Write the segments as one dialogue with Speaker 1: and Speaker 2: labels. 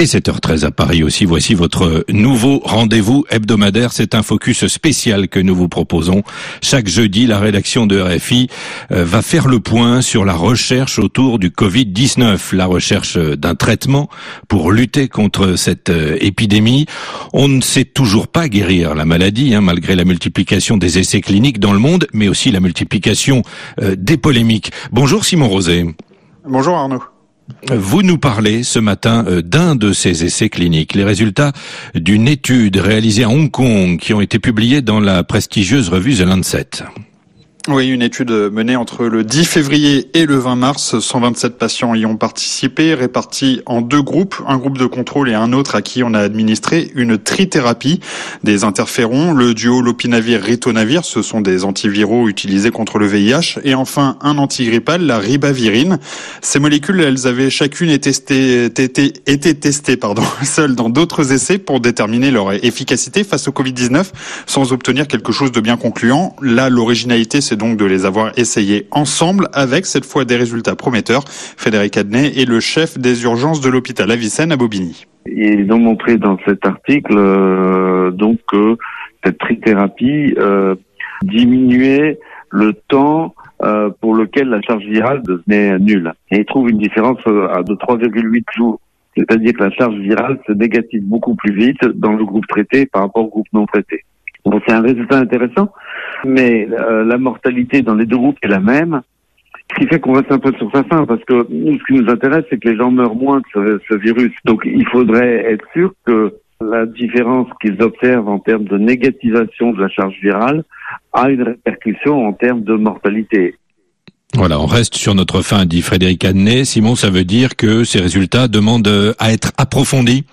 Speaker 1: Et 7h13 à Paris aussi, voici votre nouveau rendez-vous hebdomadaire. C'est un focus spécial que nous vous proposons. Chaque jeudi, la rédaction de RFI euh, va faire le point sur la recherche autour du Covid-19, la recherche d'un traitement pour lutter contre cette euh, épidémie. On ne sait toujours pas guérir la maladie, hein, malgré la multiplication des essais cliniques dans le monde, mais aussi la multiplication euh, des polémiques. Bonjour Simon Rosé.
Speaker 2: Bonjour Arnaud.
Speaker 1: Vous nous parlez ce matin euh, d'un de ces essais cliniques, les résultats d'une étude réalisée à Hong Kong qui ont été publiés dans la prestigieuse revue The Lancet.
Speaker 2: Oui, une étude menée entre le 10 février et le 20 mars. 127 patients y ont participé, répartis en deux groupes, un groupe de contrôle et un autre à qui on a administré une trithérapie, des interférons, le duo lopinavir-ritonavir, ce sont des antiviraux utilisés contre le VIH, et enfin un antigrippal, la ribavirine. Ces molécules, elles avaient chacune été testées, été, testées pardon, seules dans d'autres essais pour déterminer leur efficacité face au Covid-19, sans obtenir quelque chose de bien concluant. Là, l'originalité, c'est donc de les avoir essayés ensemble avec cette fois des résultats prometteurs. Frédéric Adnet est le chef des urgences de l'hôpital Avicenne à Bobigny.
Speaker 3: Ils ont montré dans cet article euh, donc que cette trithérapie euh, diminuait le temps euh, pour lequel la charge virale devenait nulle. Ils trouvent une différence de 3,8 jours. C'est-à-dire que la charge virale se négative beaucoup plus vite dans le groupe traité par rapport au groupe non traité. Bon, c'est un résultat intéressant, mais euh, la mortalité dans les deux groupes est la même. Ce qui fait qu'on reste un peu sur sa fin, parce que nous, ce qui nous intéresse, c'est que les gens meurent moins de ce, ce virus. Donc, il faudrait être sûr que la différence qu'ils observent en termes de négativation de la charge virale a une répercussion en termes de mortalité.
Speaker 1: Voilà, on reste sur notre fin, dit Frédéric Adnet. Simon, ça veut dire que ces résultats demandent à être approfondis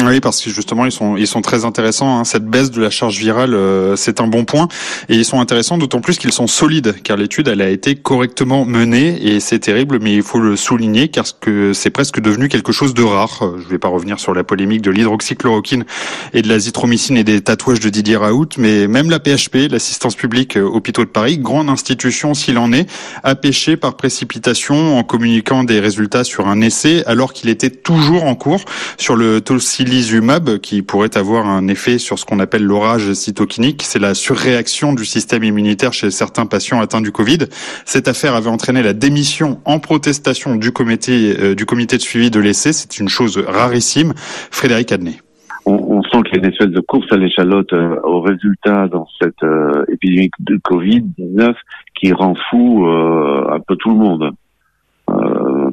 Speaker 2: oui, parce que justement, ils sont, ils sont très intéressants. Hein. Cette baisse de la charge virale, euh, c'est un bon point. Et ils sont intéressants d'autant plus qu'ils sont solides, car l'étude, elle a été correctement menée. Et c'est terrible, mais il faut le souligner, car c'est presque devenu quelque chose de rare. Euh, je ne vais pas revenir sur la polémique de l'hydroxychloroquine et de l'azithromycine et des tatouages de Didier Raoult, mais même la PHP, l'assistance publique euh, hôpitaux de Paris, grande institution s'il en est, a pêché par précipitation en communiquant des résultats sur un essai, alors qu'il était toujours en cours sur le tocilizumab tocilizumab qui pourrait avoir un effet sur ce qu'on appelle l'orage cytokinique. C'est la surréaction du système immunitaire chez certains patients atteints du Covid. Cette affaire avait entraîné la démission en protestation du comité, euh, du comité de suivi de l'essai. C'est une chose rarissime. Frédéric Adnet.
Speaker 3: On, sent qu'il y a une espèce de course à l'échalote euh, au résultat dans cette euh, épidémie de Covid-19 qui rend fou un peu tout le monde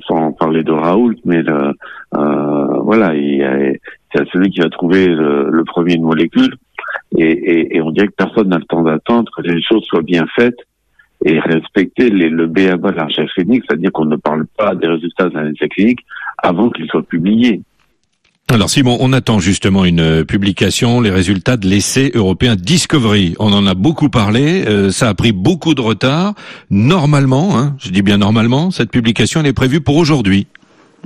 Speaker 3: sans parler de Raoult, mais le, euh, voilà, c'est celui qui va trouver le, premier une molécule, et, et, et, on dirait que personne n'a le temps d'attendre que les choses soient bien faites et respecter les, le BABA de la recherche clinique, c'est-à-dire qu'on ne parle pas des résultats d'un essai clinique avant qu'ils soient publiés.
Speaker 1: Alors Simon, on attend justement une euh, publication, les résultats de l'essai européen Discovery. On en a beaucoup parlé, euh, ça a pris beaucoup de retard. Normalement, hein, je dis bien normalement, cette publication elle est prévue pour aujourd'hui.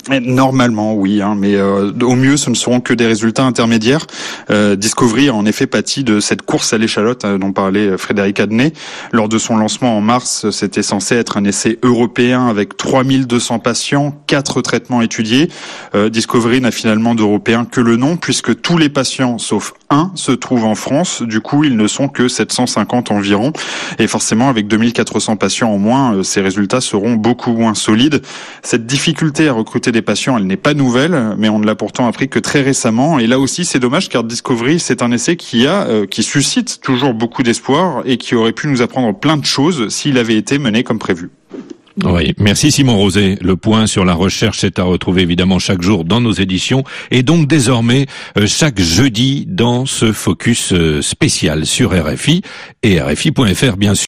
Speaker 2: Normalement, oui, hein, mais euh, au mieux, ce ne seront que des résultats intermédiaires. Euh, Discovery a en effet pâti de cette course à l'échalote hein, dont parlait euh, Frédéric Adnet. Lors de son lancement en mars, c'était censé être un essai européen avec 3200 patients, quatre traitements étudiés. Discovery n'a finalement d'européen que le nom, puisque tous les patients, sauf un, se trouvent en France. Du coup, ils ne sont que 750 environ. Et forcément, avec 2400 patients en moins, ces résultats seront beaucoup moins solides. Cette difficulté à recruter des patients, elle n'est pas nouvelle, mais on ne l'a pourtant appris que très récemment. Et là aussi, c'est dommage car Discovery, c'est un essai qui a, euh, qui suscite toujours beaucoup d'espoir et qui aurait pu nous apprendre plein de choses s'il avait été mené comme prévu.
Speaker 1: Oui, merci Simon Rosé. Le point sur la recherche est à retrouver évidemment chaque jour dans nos éditions et donc désormais euh, chaque jeudi dans ce focus euh, spécial sur RFI et RFI.fr bien sûr.